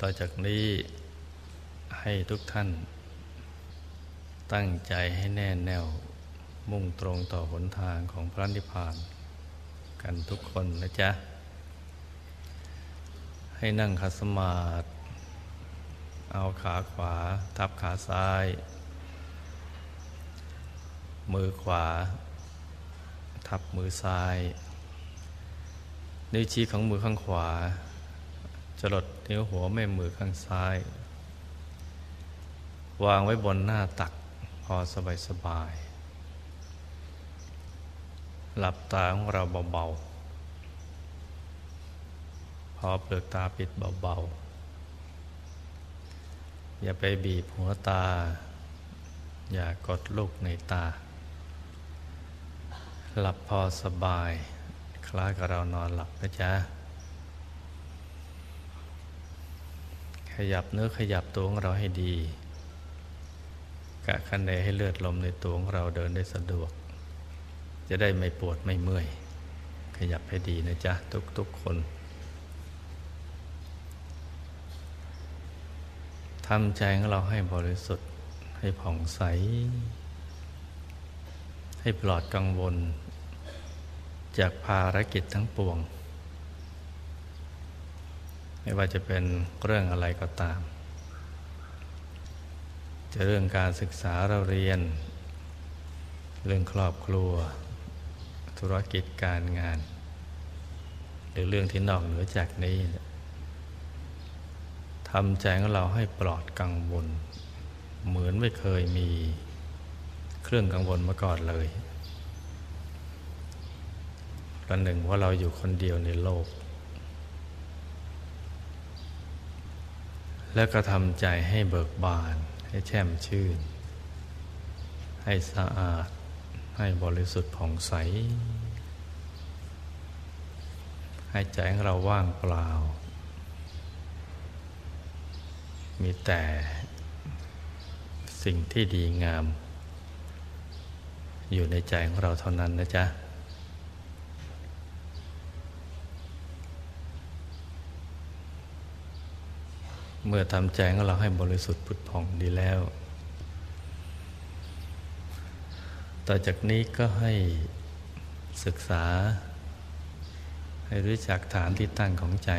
ต่อจากนี้ให้ทุกท่าน ตั้งใจให้แน่แน่ว มุ่งตรงต่อหนทางของพระนิพพาน กันทุกคนนะจ๊ะ ให้นั่งคัสมาธิเอาขาขวา ทับขาซ้าย มือขวา ทับมือซ้าย นิ้วชี้ของมือข้างขวา จลดนิ้วหัวแม่มือข้างซ้าย วางไว้บนหน้าตักพอสบายสบาย หลับตาของเราเบาๆ พอเปลือกตาปิดเบาๆ อย่าไปบีบหัวตา อย่ากดลูกในตา หลับพอสบาย คล้ายกับเรานอนหลับนะจ๊ะ ยับเนื้อขยับตัวของเราให้ดีกะคันเดให้เลือดลมในตัวของเราเดินได้สะดวก จะได้ไม่ปวดไม่เมื่อย ขยับให้ดีนะจ๊ะ ทุกๆคนทำใจของเราให้บริสุทธิ์ ให้ผ่องใส ให้ปลอดกังวล จากภารกิจทั้งปวง ไม่ว่าจะเป็นเรื่องอะไรก็ตาม จะเรื่องการศึกษาเราเรียน เรื่องครอบครัว ธุรกิจการงาน หรือเรื่องที่นอกเหนือจากนี้ทำใจของเราให้ปลอดกังวล เหมือนไม่เคยมีเครื่องกังวลมาก่อนเลยประหนึ่งว่าเราอยู่คนเดียวในโลก แล้วก็ทำใจให้เบิกบาน ให้แช่มชื่น ให้สะอาด ให้บริสุทธิ์ผ่องใส ให้ใจของเราว่างเปล่า มีแต่สิ่งที่ดีงาม อยู่ในใจของเราเท่านั้นนะจ๊ะ เมื่อทำใจของเราให้บริสุทธิ์พุทธผ่องดีแล้ว ต่อจากนี้ก็ให้ศึกษา ให้รู้จักฐานที่ตั้งของใจ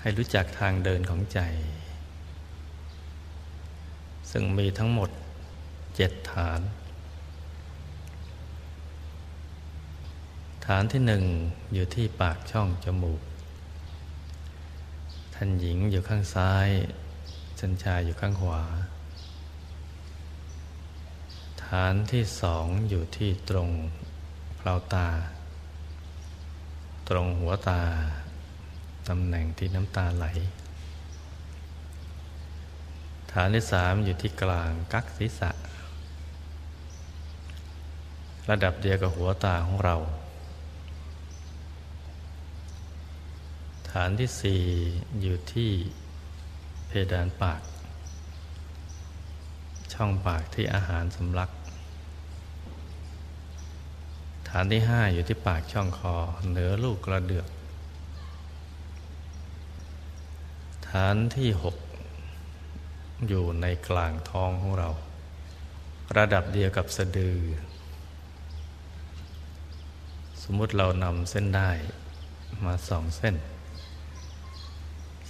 ให้รู้จักทางเดินของใจ ซึ่งมีทั้งหมดเจ็ดฐาน ฐานที่หนึ่งอยู่ที่ปากช่องจมูกานหญิงอยู่ข้างซ้ายท่านชายอยู่ข้างขวา ฐานที่สองอยู่ที่ตรงเปล่าตา ตรงหัวตา ตำแหน่งที่น้ำตาไหล ฐานที่สามอยู่ที่กลางกักศีรษะ ระดับเดียวกับหัวตาของเรา ฐานที่สี่อยู่ที่เพดานปาก ช่องปากที่อาหารสำลัก ฐานที่ห้าอยู่ที่ปากช่องคอ เหนือลูกกระเดือก ฐานที่หกอยู่ในกลางท้องของเรา ระดับเดียวกับสะดือ สมมุติเรานำเส้นได้มาสองเส้น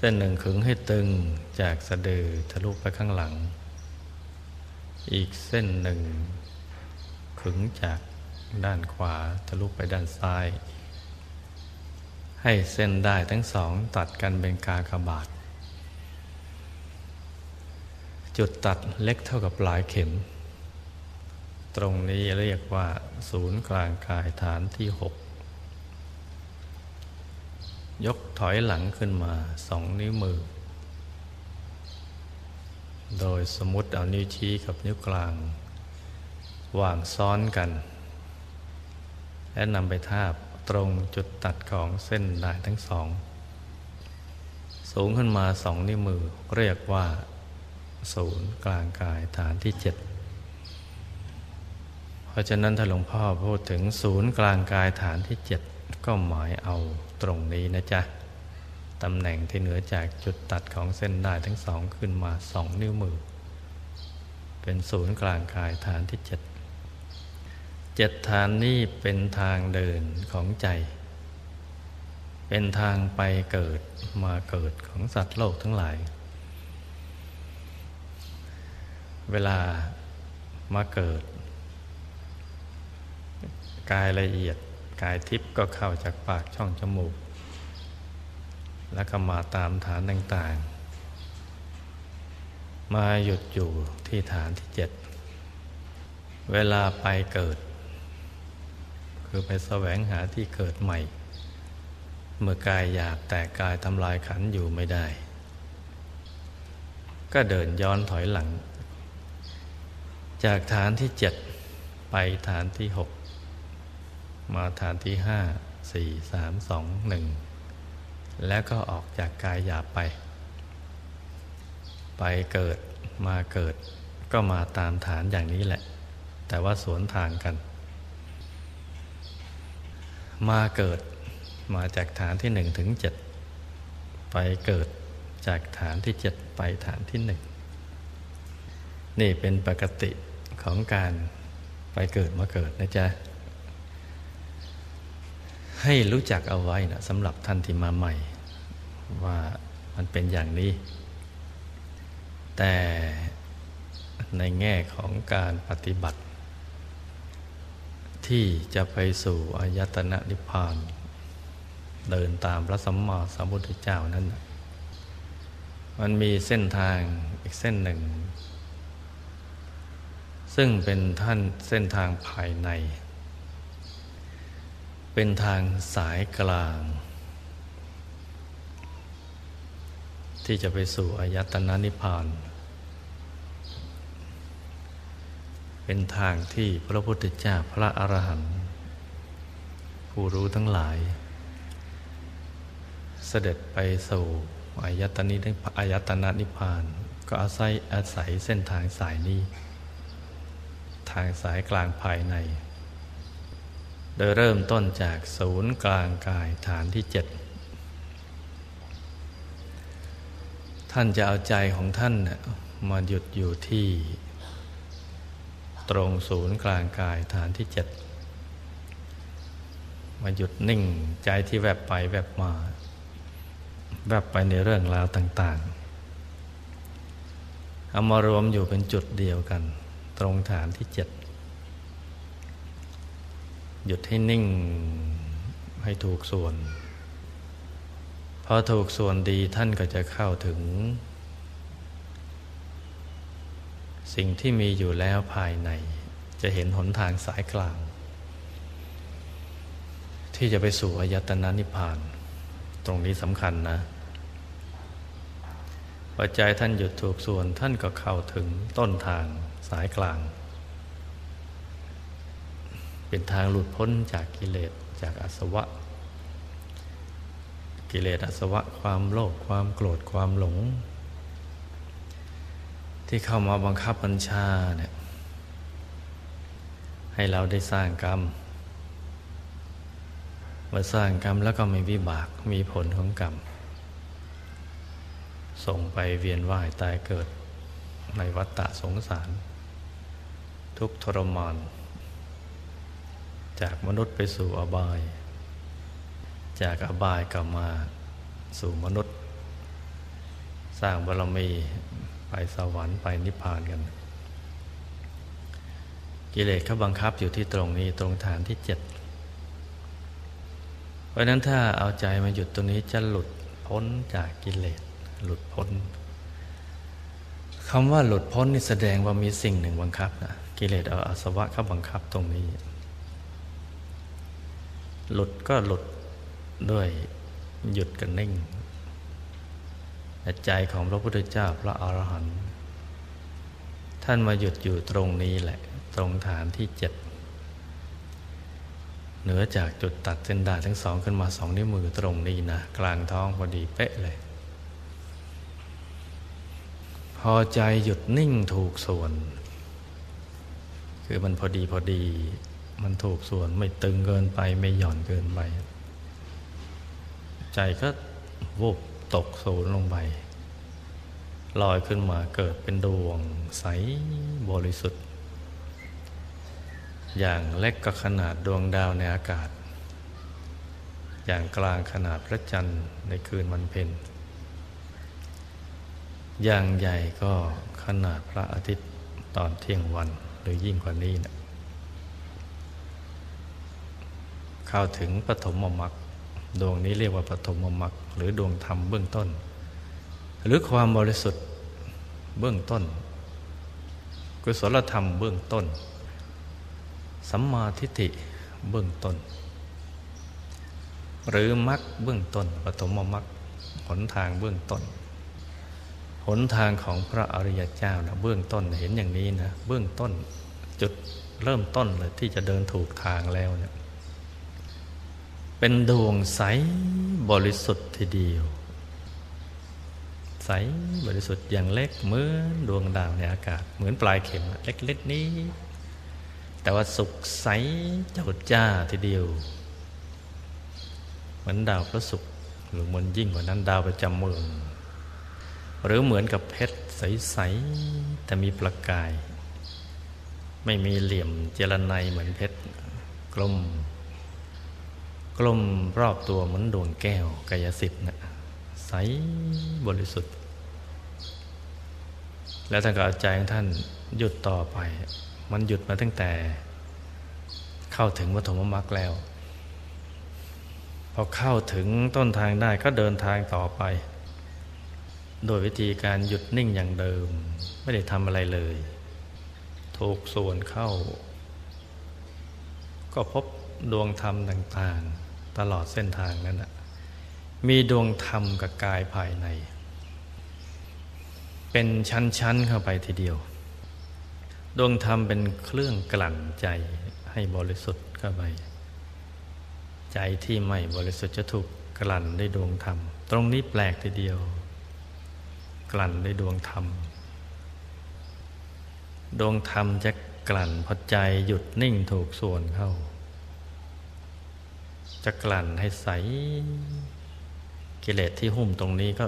ส้นหนึ่งขึงให้ตึงจากสะดือทะลุไปข้างหลัง อีกเส้นหนึ่ง ขึงจากด้านขวาทะลุไปด้านซ้าย ให้เส้นได้ทั้งสองตัดกันเป็นกากบาท จุดตัดเล็กเท่ากับปลายเข็ม ตรงนี้เรียกว่า ศูนย์กลางกายฐานที่หก ยกถอยหลังขึ้นมาสองนิ้วมือ โดยสมมติเอานิ้วชี้กับนิ้วกลาง วางซ้อนกัน และนำไปทาบตรงจุดตัดของเส้นได้ทั้งสอง สูงขึ้นมาสองนิ้วมือเรียกว่าศูนย์กลางกายฐานที่เจ็ดเพราะฉะนั้นถ้าหลวงพ่อพูดถึงศูนย์กลางกายฐานที่เจ็ดก็หมายเอา ตรงนี้นะจ๊ะตำแหน่งที่เหนือจากจุดตัดของเส้นได้ทั้งสองขึ้นมาสองนิ้วมือ เป็นศูนย์กลางกายฐานที่เจ็ดเจ็ดฐานนี้เป็นทางเดินของใจ เป็นทางไปเกิดมาเกิดของสัตว์โลกทั้งหลาย เวลามาเกิด กายละเอียด กายทิพย์ก็เข้าจากปากช่องจมูก แล้วก็มาตามฐานต่างๆ มาหยุดอยู่ที่ฐานที่เจ็ดเวลาไปเกิด คือไปแสวงหาที่เกิดใหม่ เมื่อกายหยาบแต่กายทำลายขันอยู่ไม่ได้ ก็เดินย้อนถอยหลัง จากฐานที่เจ็ดไปฐานที่หก มาฐานที่ห้าสี่สามสองหนึ่งแล้วก็ออกจากกายหยาบไป ไปเกิดมาเกิดก็มาตามฐานอย่างนี้แหละ แต่ว่าสวนทางกัน มาเกิดมาจากฐานที่หนึ่งถึงเจ็ดไปเกิดจากฐานที่เจ็ดไปฐานที่หนึ่งนี่เป็นปกติของการไปเกิดมาเกิดนะจ๊ะ ให้รู้จักเอาไว้นะสำหรับท่านที่มาใหม่ ว่ามันเป็นอย่างนี้ แต่ในแง่ของการปฏิบัติ ที่จะไปสู่อายตนะนิพพาน เดินตามพระสัมมาสัมพุทธเจ้านั้น มันมีเส้นทางอีกเส้นหนึ่ง ซึ่งเป็นท่านเส้นทางภายใน เป็นทางสายกลาง ที่จะไปสู่อายตนะนิพพาน เป็นทางที่พระพุทธเจ้าพระอรหันต์ผู้รู้ทั้งหลาย เสด็จไปสู่อายตนิอายตนะนิพพาน ก็อาศัยอาศัยเส้นทางสายนี้ ทางสายกลางภายใน โดยเริ่มต้นจากศูนย์กลางกายฐานที่เจ็ดท่านจะเอาใจของท่านมาหยุดอยู่ที่ ตรงศูนย์กลางกายฐานที่เจ็ดมาหยุดนิ่งใจที่แวบไปแวบมา แวบไปในเรื่องราวต่าง ๆ เอามารวมอยู่เป็นจุดเดียวกัน ตรงฐานที่เจ็ด หยุดให้นิ่งให้ถูกส่วน พอถูกส่วนดีท่านก็จะเข้าถึง สิ่งที่มีอยู่แล้วภายใน จะเห็นหนทางสายกลาง ที่จะไปสู่อายตนะนิพพาน ตรงนี้สำคัญนะปัจจัยท่านหยุดถูกส่วนท่านก็เข้าถึงต้นทางสายกลาง เป็นทางหลุดพ้นจากกิเลสจากอาสวะ กิเลสอาสวะความโลภความโกรธความหลง ที่เข้ามาบังคับบัญชาเนี่ยให้เราได้สร้างกรรมมื่อสร้างกรรมแล้วก็มีวิบากมีผลของกรรมส่งไปเวียนว่ายตายเกิดในวัฏฏะสงสาร ทุกทรมาน จากมนุษย์ไปสู่อบาย จากอบายกลับมาสู่มนุษย์ สร้างบารมีไปสวรรค์ไปนิพพานกัน กิเลสเขาบังคับอยู่ที่ตรงนี้ตรงฐานที่เจ็ดเพราะนั้นถ้าเอาใจมาหยุดตรงนี้จะหลุดพ้นจากกิเลสหลุดพ้นคำว่าหลุดพ้นนี่แสดงว่ามีสิ่งหนึ่งบังคับนะกิเลสเอาอาสวะเขาบังคับตรงนี้ หลุดก็หลุดด้วยหยุดกันนิ่งใจของพระพุทธเจ้าพระอรหันต์ท่านมาหยุดอยู่ตรงนี้แหละ ตรงฐานที่เจ็ดเหนือจากจุดตัดเส้นด้าทั้งสองขึ้นมาสองนิ้วมือตรงนี้นะ กลางท้องพอดีเป๊ะเลย พอใจหยุดนิ่งถูกส่วน คือมันพอดีพอดี มันถูกส่วนไม่ตึงเกินไปไม่หย่อนเกินไป ใจก็วุบตกศูนย์ลงไปลอยขึ้นมาเกิดเป็นดวงใสบริสุทธิ์ อย่างเล็กก็ขนาดดวงดาวในอากาศ อย่างกลางขนาดพระจันทร์ในคืนวันเพ็ญอย่างใหญ่ก็ขนาดพระอาทิตย์ตอนเที่ยงวันหรือยิ่งกว่านี้นะ เข้าถึงปฐมมรรคดวงนี้เรียกว่าปฐมมรรคหรือดวงธรรมเบื้องต้น หรือความบริสุทธิ์เบื้องต้น กุศลธรรมเบื้องต้น สัมมาทิฏฐิเบื้องต้น หรือมรรคเบื้องต้นปฐมมรรคหนทางเบื้องต้น หนทางของพระอริยเจ้านะเบื้องต้นเห็นอย่างนี้นะเบื้องต้นจุดเริ่มต้นเลยที่จะเดินถูกทางแล้วเนี่ย เป็นดวงใสบริสุทธิ์ทีเดียว ใสบริสุทธิ์อย่างเล็กเหมือนดวงดาวในอากาศ เหมือนปลายเข็มเล็กๆนี้ แต่ว่าสุขใสเจ้าจ้าทีเดียว เหมือนดาวพระศุกร์หรือมันยิ่งกว่านั้นดาวประจำเมืองหรือเหมือนกับเพชรใส ๆ แต่มีประกาย ไม่มีเหลี่ยมเจรไนเหมือนเพชรกลม กลมรอบตัวเหมือนดวงแก้วกายสิทธิ์นะใสบริสุทธิ์ แล้วท่านก็เอาใจของท่านหยุดต่อไป มันหยุดมาตั้งแต่ เข้าถึงวัฏมมรรคแล้ว พอเข้าถึงต้นทางได้ก็เดินทางต่อไป โดยวิธีการหยุดนิ่งอย่างเดิม ไม่ได้ทำอะไรเลยถูกส่วนเข้า ก็พบดวงธรรมต่าง ๆ ตลอดเส้นทางนั้นนะมีดวงธรรมกับกายภายใน เป็นชั้นๆเข้าไปทีเดียว ดวงธรรมเป็นเครื่องกลั่นใจให้บริสุทธิ์เข้าไป ใจที่ไม่บริสุทธิ์จะถูกกลั่นด้วยดวงธรรม ตรงนี้แปลกทีเดียว กลั่นด้วยดวงธรรม ดวงธรรมจะกลั่นพอใจหยุดนิ่งถูกส่วนเข้า จะกลั่นให้ใส กิเลสที่หุ้มตรงนี้ก็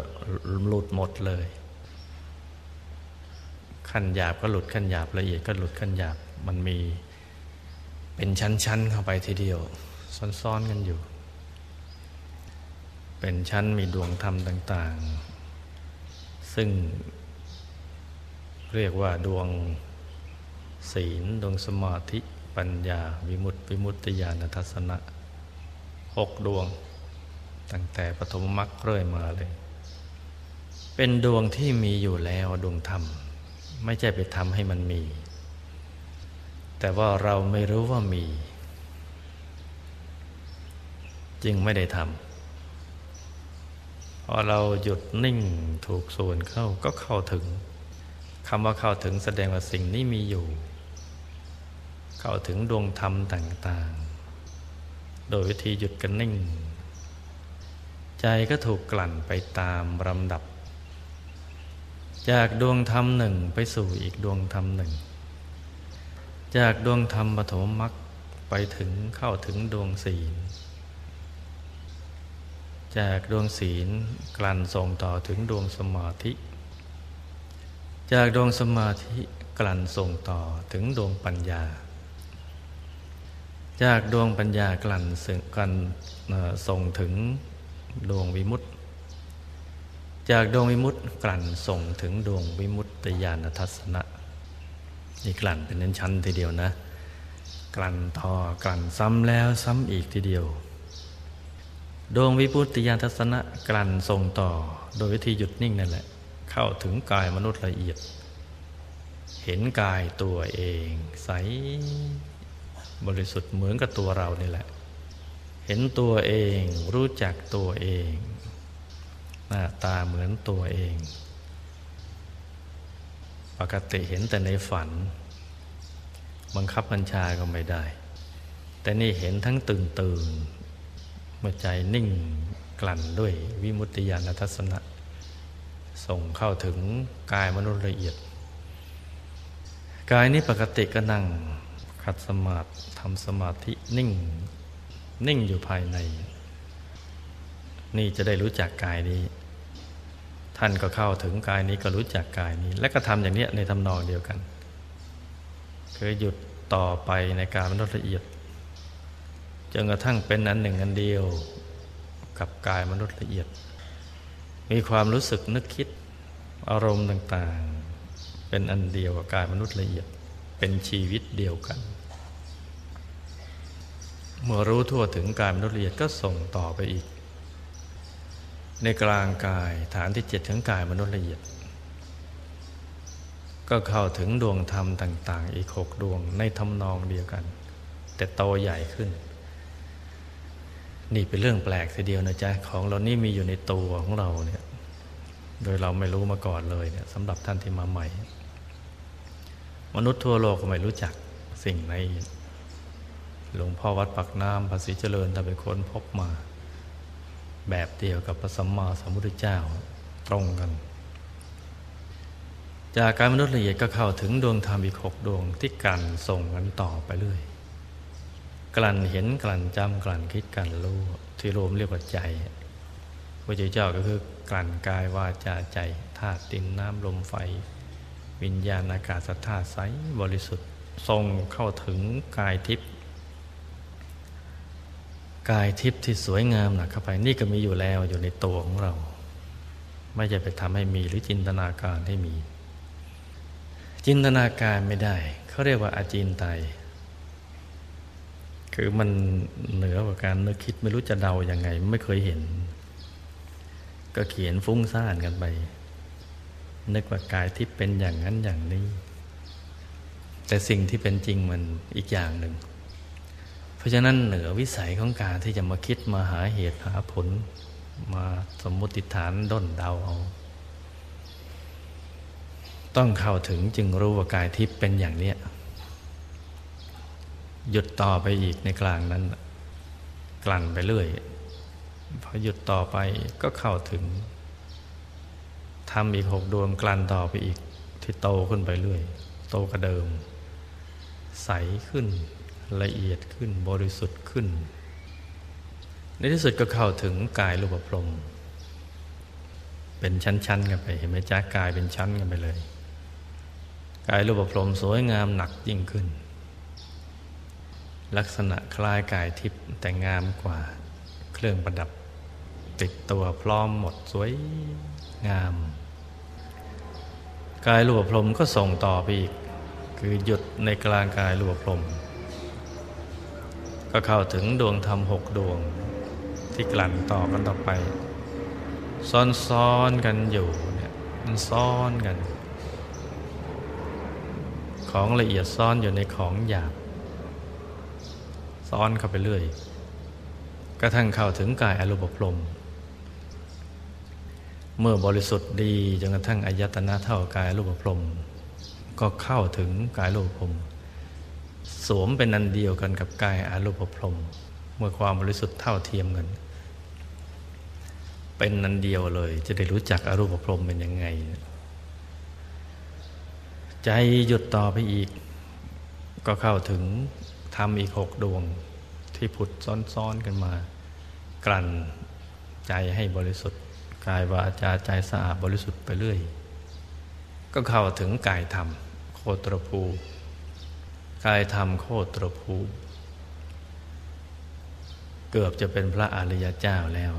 หลุดหมดเลย ขั้นหยาบก็หลุดขั้นหยาบละเอียดก็หลุดขั้นหยาบมันมีเป็นชั้นๆเข้าไปทีเดียว ซ้อนๆกันอยู่ เป็นชั้นมีดวงธรรมต่าง ๆ ซึ่งเรียกว่าดวงศีล ดวงสมาธิ ปัญญา วิมุตติ วิมุตติญาณทัศนะ หกดวง ตั้งแต่ปฐมมรรคเรื่อยมาเลย เป็นดวงที่มีอยู่แล้วดวงธรรม ไม่ใช่ไปทำให้มันมี แต่ว่าเราไม่รู้ว่ามี จึงไม่ได้ทำพอเราหยุดนิ่งถูกส่วนเข้าก็เข้าถึงคำว่าเข้าถึงแสดงว่าสิ่งนี้มีอยู่ เข้าถึงดวงธรรมต่างๆ โดยวิธีหยุดกันนิ่ง ใจก็ถูกกลั่นไปตามลำดับ จากดวงธรรมหนึ่งไปสู่อีกดวงธรรมหนึ่ง จากดวงธรรมปฐมมรรคไปถึงเข้าถึงดวงศีล จากดวงศีลกลั่นส่งต่อถึงดวงสมาธิ จากดวงสมาธิกลั่นส่งต่อถึงดวงปัญญา จากดวงปัญญากลั่นกันส่งถึงดวงวิมุตติ จากดวงวิมุตติกลั่นส่งถึงดวงวิมุตติญาณทัศนะนี่กลั่นเป็นชั้นทีเดียวนะ กลั่นทอกลั่นซ้ำแล้วซ้ำอีกทีเดียว ดวงวิพุตติยานทัศนะกลั่นส่งต่อ โดยวิธีหยุดนิ่งนั่นแหละ เข้าถึงกายมนุษย์ละเอียด เห็นกายตัวเองใส บริสุทธิ์เหมือนกับตัวเรานี่แหละ เห็นตัวเองรู้จักตัวเอง หน้าตาเหมือนตัวเอง ปกติเห็นแต่ในฝัน บังคับบัญชาก็ไม่ได้ แต่นี่เห็นทั้งตื่นตื่นเมื่อใจนิ่งกลั่นด้วยวิมุตติญาณทัศนะ ส่งเข้าถึงกายมนุษย์ละเอียด กายนี้ปกติก็นั่ง ขัดสมาธิทำสมาธินิ่ง นิ่งอยู่ภายใน นี่จะได้รู้จักกายนี้ ท่านก็เข้าถึงกายนี้ก็รู้จักกายนี้ และก็ทำอย่างนี้ในทำนองเดียวกันคือหยุดต่อไปในการมนุษย์ละเอียดจนกระทั่งเป็นอันหนึ่งอันเดียวกับกายมนุษย์ละเอียด มีความรู้สึกนึกคิดอารมณ์ต่างๆ เป็นอันเดียวกับกายมนุษย์ละเอียด เป็นชีวิตเดียวกัน เมื่อรู้ทั่วถึงกายมนุษย์ละเอียดก็ส่งต่อไปอีก ในกลางกายฐานที่เจ็ดถึงกายมนุษย์ละเอียด ก็เข้าถึงดวงธรรมต่าง ๆ อีกหกดวงในทำนองเดียวกัน แต่โตใหญ่ขึ้น นี่เป็นเรื่องแปลกทีเดียวนะจ๊ะ ของเรานี่มีอยู่ในตัวของเราเนี่ยโดยเราไม่รู้มาก่อนเลยเนี่ยสำหรับท่านที่มาใหม่ มนุษย์ทั่วโลกก็ไม่รู้จักสิ่งใน หลวงพ่อวัดปักน้ำภาษีเจริญท่านเป็นคนพบมา แบบเดียวกับพระสัมมาสัมพุทธเจ้าตรงกัน จากการมนุษย์ละเอียดก็เข้าถึงดวงธรรมอีกหกดวงที่กันส่งกันต่อไปเรื่อยกลั่นเห็นกลั่นจำกลั่นคิดกลั่นรู้ที่รวมเรียกว่าใจพระเจ้าก็คือกลั่นกายวาจาใจธาตุดินน้ำลมไฟ วิญญาณอากาศธาตุใสบริสุทธิ์ทรงเข้าถึงกายทิพย์ กายทิพย์ที่สวยงามนะเข้าไปนี่ก็มีอยู่แล้วอยู่ในตัวของเรา ไม่จะไปทำให้มีหรือจินตนาการให้มี จินตนาการไม่ได้ เขาเรียกว่าอาจินไตคือมันเหนือกว่าการนึกคิดไม่รู้จะเดาอย่างไง ไม่เคยเห็น ก็เขียนฟุ้งซ่านกันไป นึกว่ากายที่เป็นอย่างนั้นอย่างนี้ แต่สิ่งที่เป็นจริงมันอีกอย่างหนึ่ง ราะฉะนั้นเหนือวิสัยของการที่จะมาคิดมาหาเหตุหาผล มาสมมติฐานด้นเดาเอา ต้องเข้าถึงจึงรู้ว่ากายทิพย์เป็นอย่างเนี้ยหยุดต่อไปอีกในกลางนั้น กลั่นไปเรื่อยพอหยุดต่อไปก็เข้าถึงทำอีกหกดวงกลั่นต่อไปอีกที่โตขึ้นไปเรื่อย โตกระเดิม ใสขึ้น ละเอียดขึ้นบริสุทธิ์ขึ้น ในที่สุดก็เข้าถึงกายรูปพรมเป็นชั้นๆกันไปเห็นไหมจ้ากายเป็นชั้นกันไปเลย กายรูปพรมสวยงามหนักยิ่งขึ้น ลักษณะคล้ายกายทิพย์แต่งามกว่าเครื่องประดับ ติดตัวพร้อมหมดสวยงาม กายรูปพรมก็ส่งต่อไปอีก คือหยุดในกลางกายรูปพรม ก็เข้าถึงดวงธรรมหกดวง ที่กลั่นต่อกันต่อไป ซ้อนๆกันอยู่เนี่ยมันซ้อนกัน ของละเอียดซ้อนอยู่ในของหยาบซ้อนเข้าไปเรื่อยกระทั่งเข้าถึงกายอรูปพรมเมื่อบริสุทธิ์ดีจนกระทั่งอายตนะเท่ากายรูปพรมก็เข้าถึงกายรูปพรม สวมเป็นนันเดียวกันกับกายอารูปพรมเมื่อความบริสุทธิ์เท่าเทียมกัน เป็นนันเดียวเลย จะได้รู้จักอารูปพรมเป็นยังไง ใจหยุดต่อไปอีก ก็เข้าถึงทำอีกหกดวงที่ผุดซ้อนๆกันมา กลั่นใจให้บริสุทธิ์กายวาจาใจสะอาดบริสุทธิ์ไปเรื่อย ก็เข้าถึงกายธรรม โคตรภู กายธรรมโคตรภูเกือบจะเป็นพระอริยเจ้าแล้ว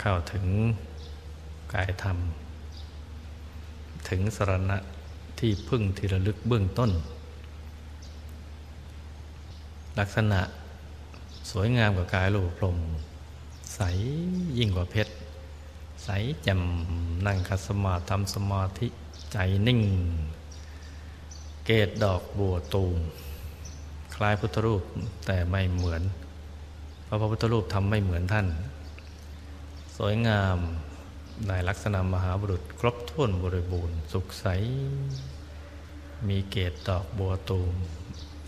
เข้าถึงกายธรรม ถึงสรณะที่พึ่งที่ระลึกเบื้องต้น ลักษณะสวยงามกว่ากายรูปพรมใสยิ่งกว่าเพชร ใสแจ่มนั่งคัสมาทำสมาธิใจนิ่ง เกตดอกบัวตูม ล้ายพุทธรูปแต่ไม่เหมือน เพราะพระพุทธรูปทำไม่เหมือนท่าน สวยงามในลักษณะมหาบุรุษครบถ้วนบริบูรณ์ สุขใส มีเกตดอกบัวตูม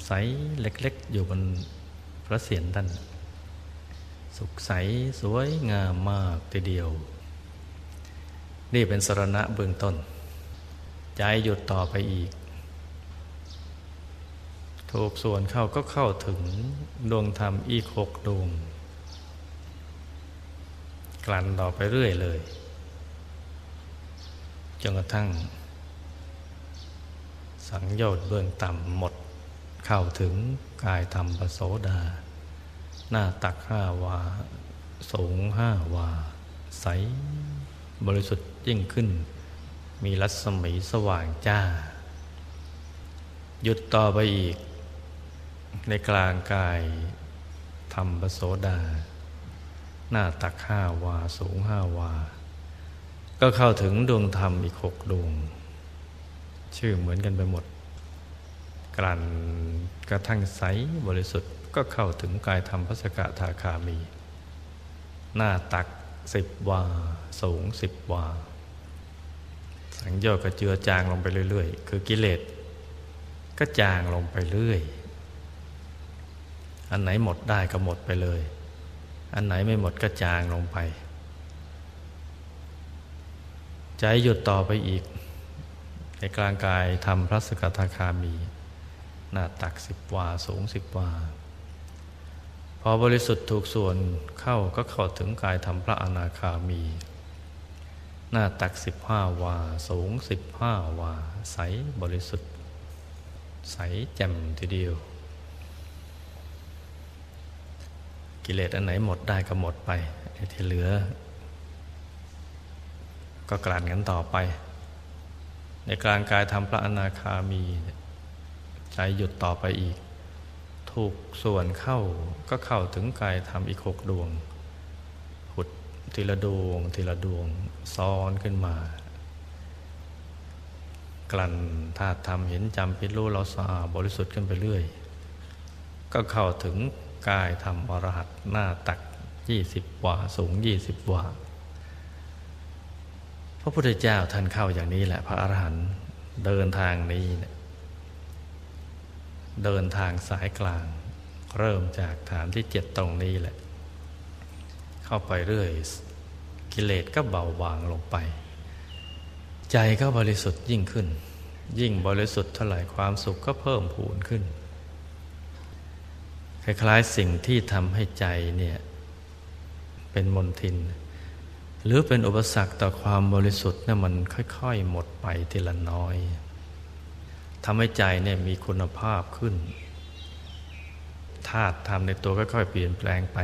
ใสเล็กๆ อยู่บนพระเศียรท่าน สุขใสสวยงามมากทีเดียว นี่เป็นสรณะเบื้องต้น ใจหยุดต่อไปอีก ถูกส่วนเข้าก็เข้าถึงดวงธรรมอีกหกดวง กลั่นต่อไปเรื่อยเลยจนกระทั่ง สังโยชน์เบื้องต่ำหมด เข้าถึงกายธรรมปโสดา หน้าตักห้าวา สูงห้าวา ใส บริสุทธิ์ยิ่งขึ้น มีรัศมีสว่างจ้า หยุดต่อไปอีก ในกลางกายธรรมปโสดา หน้าตักห้าวา สูงห้าวา ก็เข้าถึงดวงธรรมอีกหกดวง ชื่อเหมือนกันไปหมด กลั่นกระทั่งใสบริสุทธิ์ก็เข้าถึงกายธรรมพัสกะทาคามี หน้าตักสิบวา สูงสิบวา สังโยชน์ก็เจือจางลงไปเรื่อย ๆ คือกิเลสก็จางลงไปเรื่อย อันไหนหมดได้ก็หมดไปเลย อันไหนไม่หมดก็จางลงไป ใจหยุดต่อไปอีก ในกลางกายทำพระสกทาคามี หน้าตักสิบวาสูงสิบวา พอบริสุทธิ์ถูกส่วนเข้าก็เข้าถึงกายธรรมพระอนาคามี หน้าตักสิบห้าวา สูงสิบห้าวา ใสบริสุทธิ์ ใสแจ่มทีเดียว กิเลสอันไหนหมดได้ก็หมดไปไอ้ที่เหลือ ก็กลั่นกันต่อไป ในกลางกายทำพระอนาคามีใจหยุดต่อไปอีก ถูกส่วนเข้าก็เข้าถึงกายธรรมอีกหกดวง หุดทีละดวง ทีละดวงซ้อนขึ้นมา กลั่นธาตุธรรมเห็นจำพิรู้เราสะอาดบริสุทธิ์ขึ้นไปเรื่อย ก็เข้าถึง กายธรรมอรหัตหน้าตักยี่สิบวาสูงยี่สิบวาพระพุทธเจ้าท่านเข้าอย่างนี้แหละ พระอรหันต์เดินทางนี้เนี่ยเดินทางสายกลาง เริ่มจากฐานที่เจ็ดตรงนี้แหละ เข้าไปเรื่อย กิเลสก็เบาบางลงไป ใจก็บริสุทธิ์ยิ่งขึ้น ยิ่งบริสุทธิ์เท่าไหร่ความสุขก็เพิ่มพูนขึ้น คล้ายๆสิ่งที่ทำให้ใจเนี่ยเป็นมนทิน หรือเป็นอุปสรรคต่อความบริสุทธิ์เนี่ยมันค่อยๆ หมดไปทีละน้อยทำให้ใจเนี่ยมีคุณภาพขึ้นธาตุธรรมในตัวค่อยๆเปลี่ยนแปลงไป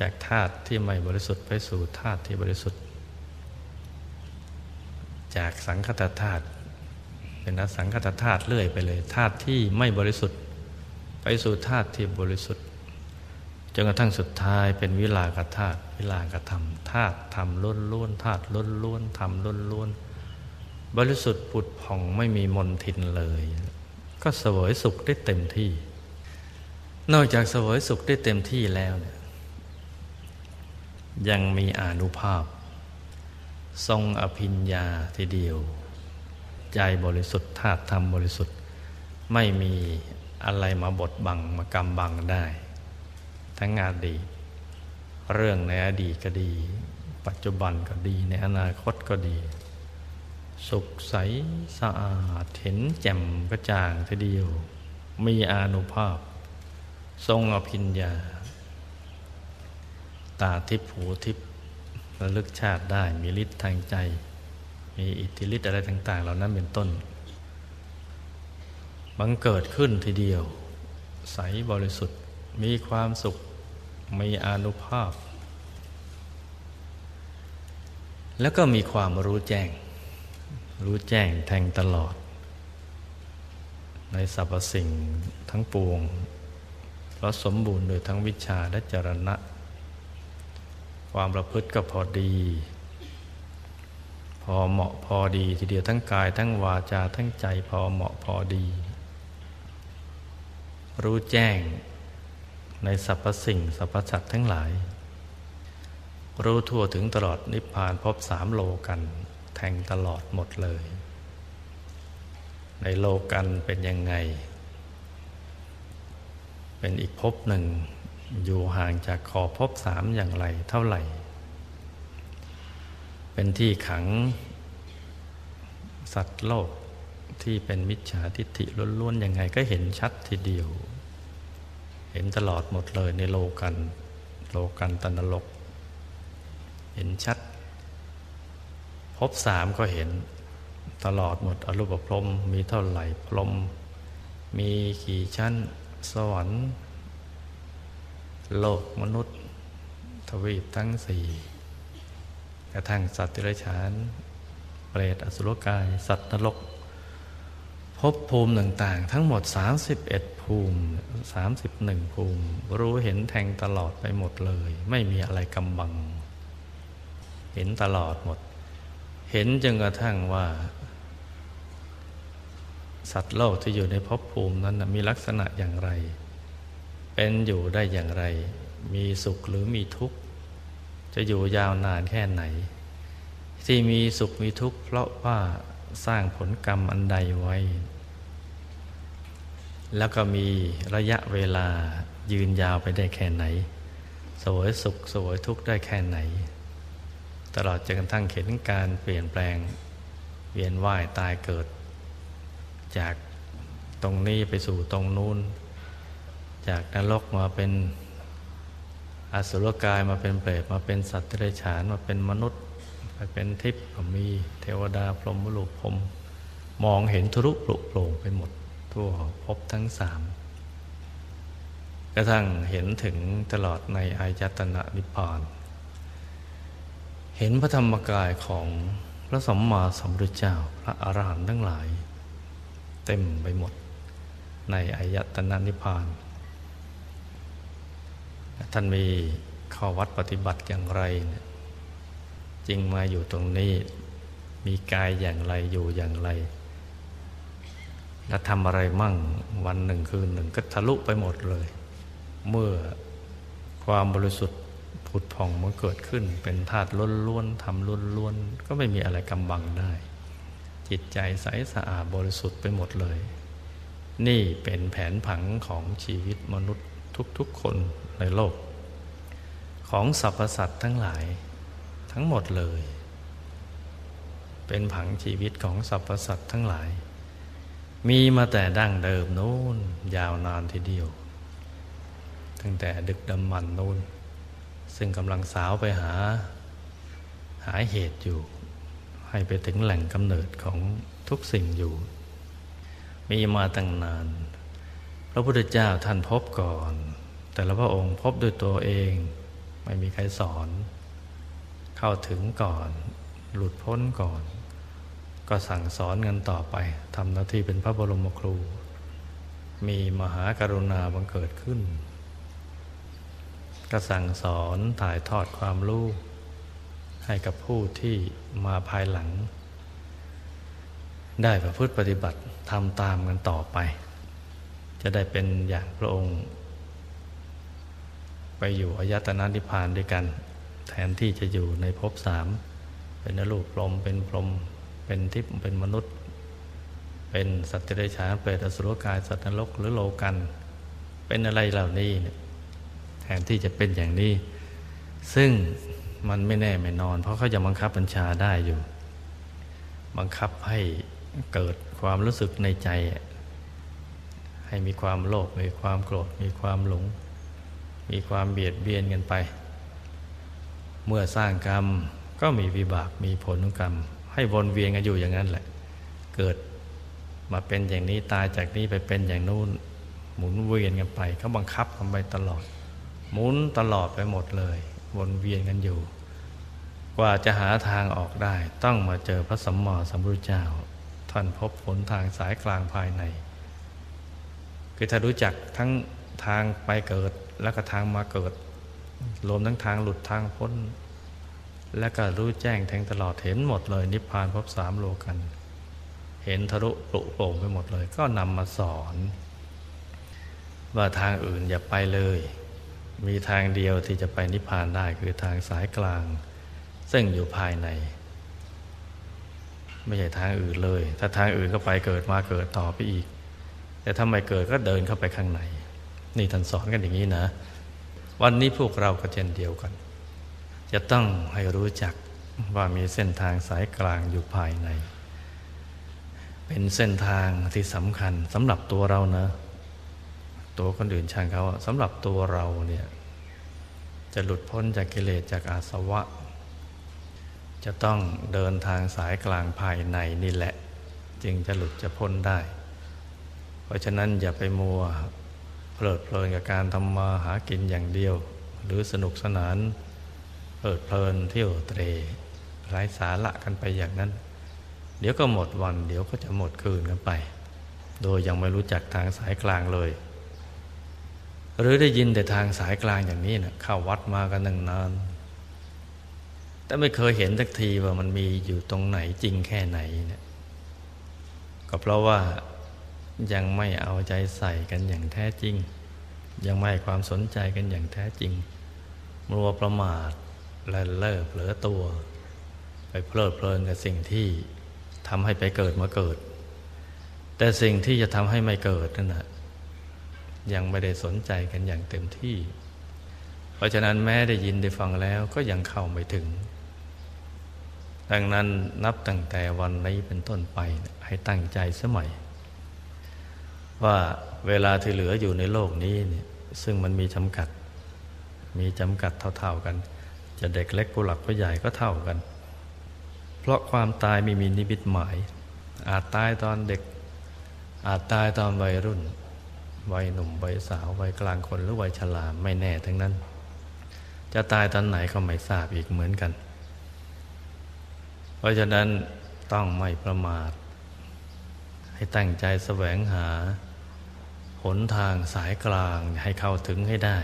จากธาตุที่ไม่บริสุทธิ์ไปสู่ธาตุที่บริสุทธิ์ จากสังคตธาตุเป็นอสังคตธาตุเลื่อยไปเลยธาตุที่ไม่บริสุทธิ์ ไปสู่ธาตุที่บริสุทธิ์จนกระทั่งสุดท้ายเป็นวิลากธาตุวิลากธรรมธาตุธรรมล้นล้วนธาตุล้นล้วนธรรมล้นล้วนบริสุทธิ์ผุดผ่องไม่มีมนทินเลย ก็เสวยสุขได้เต็มที่ นอกจากเสวยสุขได้เต็มที่แล้วเนี่ยยังมีอนุภาพ ทรงอภิญญาทีเดียว ใจบริสุทธิ์ธาตุธรรมบริสุทธิ์ไม่มี อะไรมาบดบังมากำบังได้ ทั้งอดีตเรื่องในอดีตก็ดี ปัจจุบันก็ดี ในอนาคตก็ดี สุขใสสะอาดเห็นแจ่มกระจ่างทีเดียว มีอานุภาพ ทรงอภิญญา ตาทิพหูทิพระลึกชาติได้มีฤทธิ์ทางใจ มีอิทธิฤทธิ์อะไรต่าง ๆ เหล่านั้นเป็นต้น บังเกิดขึ้นทีเดียว ใสบริสุทธิ์มีความสุข มีอนุภาพ แล้วก็มีความรู้แจ้ง รู้แจ้งแทงตลอด ในสรรพสิ่งทั้งปวง เพราะสมบูรณ์โดยทั้งวิชาและจรณะ ความประพฤติก็พอดี พอเหมาะพอดีทีเดียวทั้งกายทั้งวาจาทั้งใจพอเหมาะพอดี รู้แจ้ง ในสรรพสิ่งสรรพสัตว์ทั้งหลาย รู้ทั่วถึงตลอดนิพพานพบสามโลกันแทงตลอดหมดเลย ในโลกันเป็นยังไง เป็นอีกภพหนึ่ง อยู่ห่างจากขอภพสามอย่างไรเท่าไหร่ เป็นที่ขังสัตว์โลก ที่เป็นมิจฉาทิฏฐิล้วนๆยังไงก็เห็นชัดทีเดียว เห็นตลอดหมดเลยในโลกัน โลกันตนรก เห็นชัด พบสามก็เห็นตลอดหมดอรูปพรมมีเท่าไหร่พรม มีกี่ชั้น สวรรค์ โลกมนุษย์ ทวีปทั้งสี่กระทั่งสัตว์ติรฉานเปรตอสุรกาย สัตว์นรก พบภูมิต่างๆ ทั้งหมด 31 ภูมิ 31 ภูมิ รู้เห็นแทงตลอดไปหมดเลย ไม่มีอะไรกำบัง เห็นตลอดหมด เห็นจนกระทั่งว่า สัตว์โลกที่อยู่ในภพภูมินั้นมีลักษณะอย่างไร เป็นอยู่ได้อย่างไร มีสุขหรือมีทุกข์ จะอยู่ยาวนานแค่ไหน ที่มีสุขมีทุกข์เพราะว่า สร้างผลกรรมอันใดไว้ แล้วก็มีระยะเวลายืนยาวไปได้แค่ไหน สวยสุขสวยทุกข์ได้แค่ไหน ตลอดจนกระทั่งเห็นการเปลี่ยนแปลง เวียนว่ายตายเกิด จากตรงนี้ไปสู่ตรงนู้น จากนรกมาเป็นอสุรกายมาเป็นเปรตมาเป็นสัตว์เดรัจฉานมาเป็นมนุษย์ ไปเป็นทิพย์มีเทวดาพรหมลุพรมมองเห็นทุรุปลุโปร่งไปหมด ทั่วพบทั้งสามกระทั่งเห็นถึงตลอดในอายตนะนิพพานเห็นพระธรรมกายของพระสมมาสัมพุทธเจ้าพระอรหันต์ทั้งหลาย เต็มไปหมดในอายตนะนิพพาน ท่านมีข้อวัดปฏิบัติอย่างไร จึงมาอยู่ตรงนี้ มีกายอย่างไรอยู่อย่างไร และทำอะไรมั่งวันหนึ่งคืนหนึ่งก็ทะลุไปหมดเลย เมื่อความบริสุทธิ์ผุดผ่องมันเกิดขึ้น เป็นธาตุล้วนๆทำล้วนๆก็ไม่มีอะไรกำบังได้ จิตใจใสสะอาดบริสุทธิ์ไปหมดเลย นี่เป็นแผนผังของชีวิตมนุษย์ทุกๆคนในโลก ของสรรพสัตว์ทั้งหลาย ทั้งหมดเลย เป็นผังชีวิตของสรรพสัตว์ทั้งหลาย มีมาแต่ดั้งเดิมโน้นยาวนานทีเดียว ตั้งแต่ดึกดำมันโน้น ซึ่งกำลังสาวไปหา หาเหตุอยู่ ให้ไปถึงแหล่งกำเนิดของทุกสิ่งอยู่ มีมาตั้งนาน พระพุทธเจ้าท่านพบก่อน แต่ละพระองค์พบด้วยตัวเองไม่มีใครสอน เข้าถึงก่อน หลุดพ้นก่อน ก็สั่งสอนเงินต่อไปทำหน้าที่เป็นพระบรมครู มีมหากรุณาบังเกิดขึ้น ก็สั่งสอนถ่ายทอดความรู้ให้กับผู้ที่มาภายหลัง ได้ประพฤติปฏิบัติทำตามกันต่อไป จะได้เป็นอย่างพระองค์ ไปอยู่อายตนะนิพพานด้วยกัน แทนที่จะอยู่ในภพสาม เป็นนรูปพรมเป็นพรม เป็นทิพย์เป็นมนุษย์ เป็นสัตว์เดรัจฉานเปรตอสุรกายสัตว์นรกหรือโลกัน เป็นอะไรเหล่านี้แทนที่จะเป็นอย่างนี้ ซึ่งมันไม่แน่ไม่นอน เพราะเขาจะบังคับบัญชาได้อยู่ บังคับให้เกิดความรู้สึกในใจ ให้มีความโลภมีความโกรธมีความหลง มีความเบียดเบียนกันไป เมื่อสร้างกรรมก็มีวิบากมีผลของกรรม ให้วนเวียนกันอยู่อย่างนั้นแหละ เกิดมาเป็นอย่างนี้ตายจากนี้ไปเป็นอย่างนู้น หมุนเวียนกันไปเขาบังคับกันไปตลอด หมุนตลอดไปหมดเลย วนเวียนกันอยู่ กว่าจะหาทางออกได้ ต้องมาเจอพระสัมมาสัมพุทธเจ้า ท่านพบผลทางสายกลางภายใน คือถ้ารู้จักทั้งทางไปเกิดแล้วก็ทางมาเกิด รวมทั้งทางหลุดทางพ้น และก็รู้แจ้งแทงตลอดเห็นหมดเลย นิพพานพบสามโลกัน เห็นทะลุปลุโปร่งไปหมดเลย ก็นำมาสอน ว่าทางอื่นอย่าไปเลย มีทางเดียวที่จะไปนิพพานได้คือทางสายกลาง ซึ่งอยู่ภายใน ไม่ใช่ทางอื่นเลย ถ้าทางอื่นก็ไปเกิดมาเกิดต่อไปอีก แต่ถ้าไม่เกิดก็เดินเข้าไปข้างใน นี่ท่านสอนกันอย่างนี้นะ วันนี้พวกเราก็เช่นเดียวกัน จะต้องให้รู้จักว่ามีเส้นทางสายกลางอยู่ภายใน เป็นเส้นทางที่สำคัญสำหรับตัวเราเนะตัวคนอื่นช่างเขาสำหรับตัวเราเนี่ยจะหลุดพ้นจากกิเลสจากอาสวะ จะต้องเดินทางสายกลางภายในนี่แหละ จึงจะหลุดจะพ้นได้ เพราะฉะนั้นอย่าไปมัว เพลิดเพลินกับการทำมาหากินอย่างเดียว หรือสนุกสนานเพลิดเพลินเที่ยวเตรไร้สาระกันไปอย่างนั้น เดี๋ยวก็หมดวัน เดี๋ยวก็จะหมดคืนกันไป โดยยังไม่รู้จักทางสายกลางเลย หรือได้ยินแต่ทางสายกลางอย่างนี้นะเข้าวัดมากันหนึ่งนานแต่ไม่เคยเห็นสักทีว่ามันมีอยู่ตรงไหนจริงแค่ไหนเนี่ยก็เพราะว่า ยังไม่เอาใจใส่กันอย่างแท้จริง ยังไม่ความสนใจกันอย่างแท้จริงมัวประมาทและเลิกเผลอตัว ไปเพลิดเพลินกับสิ่งที่ทำให้ไปเกิดมาเกิด แต่สิ่งที่จะทำให้ไม่เกิดนั่นนะยังไม่ได้สนใจกันอย่างเต็มที่ เพราะฉะนั้นแม้ได้ยินได้ฟังแล้วก็ยังเข้าไม่ถึง ดังนั้นนับตั้งแต่วันนี้เป็นต้นไปให้ตั้งใจสมัย ว่าเวลาที่เหลืออยู่ในโลกนี้เนี่ยซึ่งมันมีจำกัด มีจำกัดเท่า ๆกัน จะเด็กเล็กผู้หลักผู้ใหญ่ก็เท่ากัน เพราะความตายไม่มีนิมิตหมาย อาจตายตอนเด็ก อาจตายตอนวัยรุ่น วัยหนุ่มวัยสาววัยกลางคนหรือวัยชราไม่แน่ทั้งนั้น จะตายตอนไหนก็ไม่ทราบอีกเหมือนกัน เพราะฉะนั้นต้องไม่ประมาท ให้ตั้งใจแสวงหา นทางสายกลางให้เข้าถึงให้ได้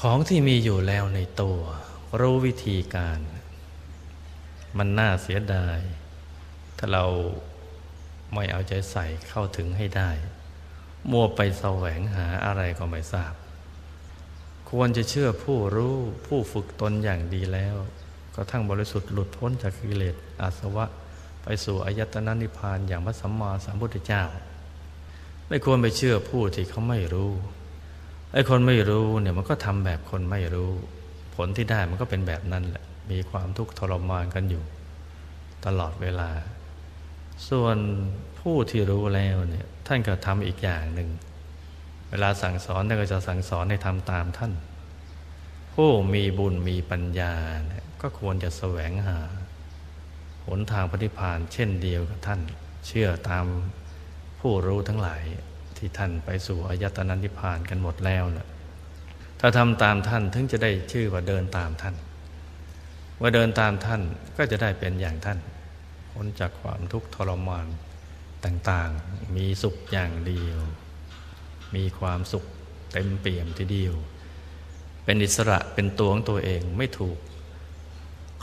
ของที่มีอยู่แล้วในตัว รู้วิธีการ มันน่าเสียดาย ถ้าเราไม่เอาใจใส่เข้าถึงให้ได้ มัวไปแสวงหาอะไรก็ไม่ทราบ ควรจะเชื่อผู้รู้ผู้ฝึกตนอย่างดีแล้วก็ทั้งบริสุทธิ์หลุดพ้นจากกิเลสอาสวะ ไปสู่อายตนะนิพพานอย่างพระสัมมาสัมพุทธเจ้า ไม่ควรไปเชื่อผู้ที่เขาไม่รู้ไอ้คนไม่รู้เนี่ยมันก็ทำแบบคนไม่รู้ ผลที่ได้มันก็เป็นแบบนั้นแหละ มีความทุกข์ทรมานกันอยู่ ตลอดเวลา ส่วนผู้ที่รู้แล้วเนี่ยท่านก็ทำอีกอย่างหนึ่ง เวลาสั่งสอนท่านก็จะสั่งสอนให้ทำตามท่าน ผู้มีบุญมีปัญญาเนี่ยก็ควรจะแสวงหา หนทางปฏิพานเช่นเดียวกับท่าน เชื่อตาม ผู้รู้ทั้งหลายที่ท่านไปสู่อายตนะนิพพานกันหมดแล้วนะถ้าทำตามท่านถึงจะได้ชื่อว่าเดินตามท่าน ว่าเดินตามท่านก็จะได้เป็นอย่างท่านพ้นจากความทุกข์ทรมานต่างๆ มีสุขอย่างเดียว มีความสุขเต็มเปี่ยมทีเดียว เป็นอิสระเป็นตัวของตัวเองไม่ถูก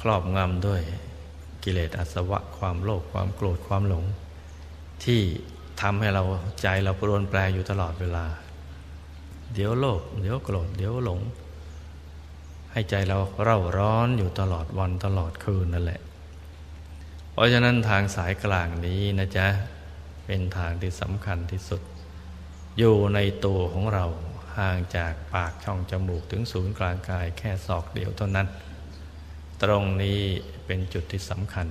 ครอบงำด้วยกิเลสอาสวะความโลภความโกรธความหลง ที่ ทำให้เราใจเราปรวนแปรอยู่ตลอดเวลา เดี๋ยวโลภเดี๋ยวโกรธเดี๋ยวหลง ให้ใจเราเร่าร้อนอยู่ตลอดวันตลอดคืนนั่นแหละ เพราะฉะนั้นทางสายกลางนี้นะจ๊ะ เป็นทางที่สำคัญที่สุด อยู่ในตัวของเราห่างจากปากช่องจมูกถึงศูนย์กลางกายแค่ศอกเดียวเท่านั้น ตรงนี้เป็นจุดที่สำคัญ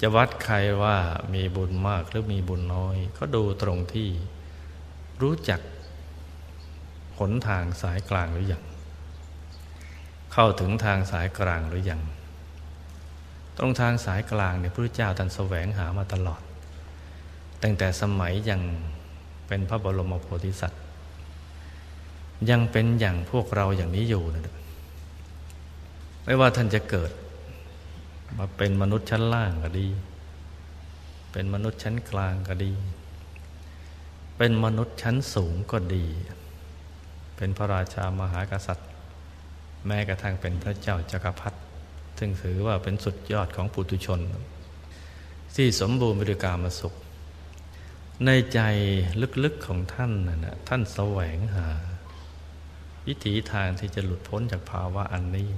จะวัดใครว่ามีบุญมากหรือมีบุญน้อย ก็ดูตรงที่รู้จักหนทางสายกลางหรือยัง เข้าถึงทางสายกลางหรือยัง ตรงทางสายกลางเนี่ยพระเจ้าท่านแสวงหามาตลอด ตั้งแต่สมัยยังเป็นพระบรมโพธิสัตว์ ยังเป็นอย่างพวกเราอย่างนี้อยู่นะไม่ว่าท่านจะเกิด มาเป็นมนุษย์ชั้นล่างก็ดี เป็นมนุษย์ชั้นกลางก็ดี เป็นมนุษย์ชั้นสูงก็ดี เป็นพระราชามหากษัตริย์ แม้กระทั่งเป็นพระเจ้าจักรพรรดิซึ่งถือว่าเป็นสุดยอดของปุถุชน ที่สมบูรณ์บริการมาสุข ในใจลึกๆของท่านนะท่านแสวงหา วิถีทางที่จะหลุดพ้นจากภาวะอันนี้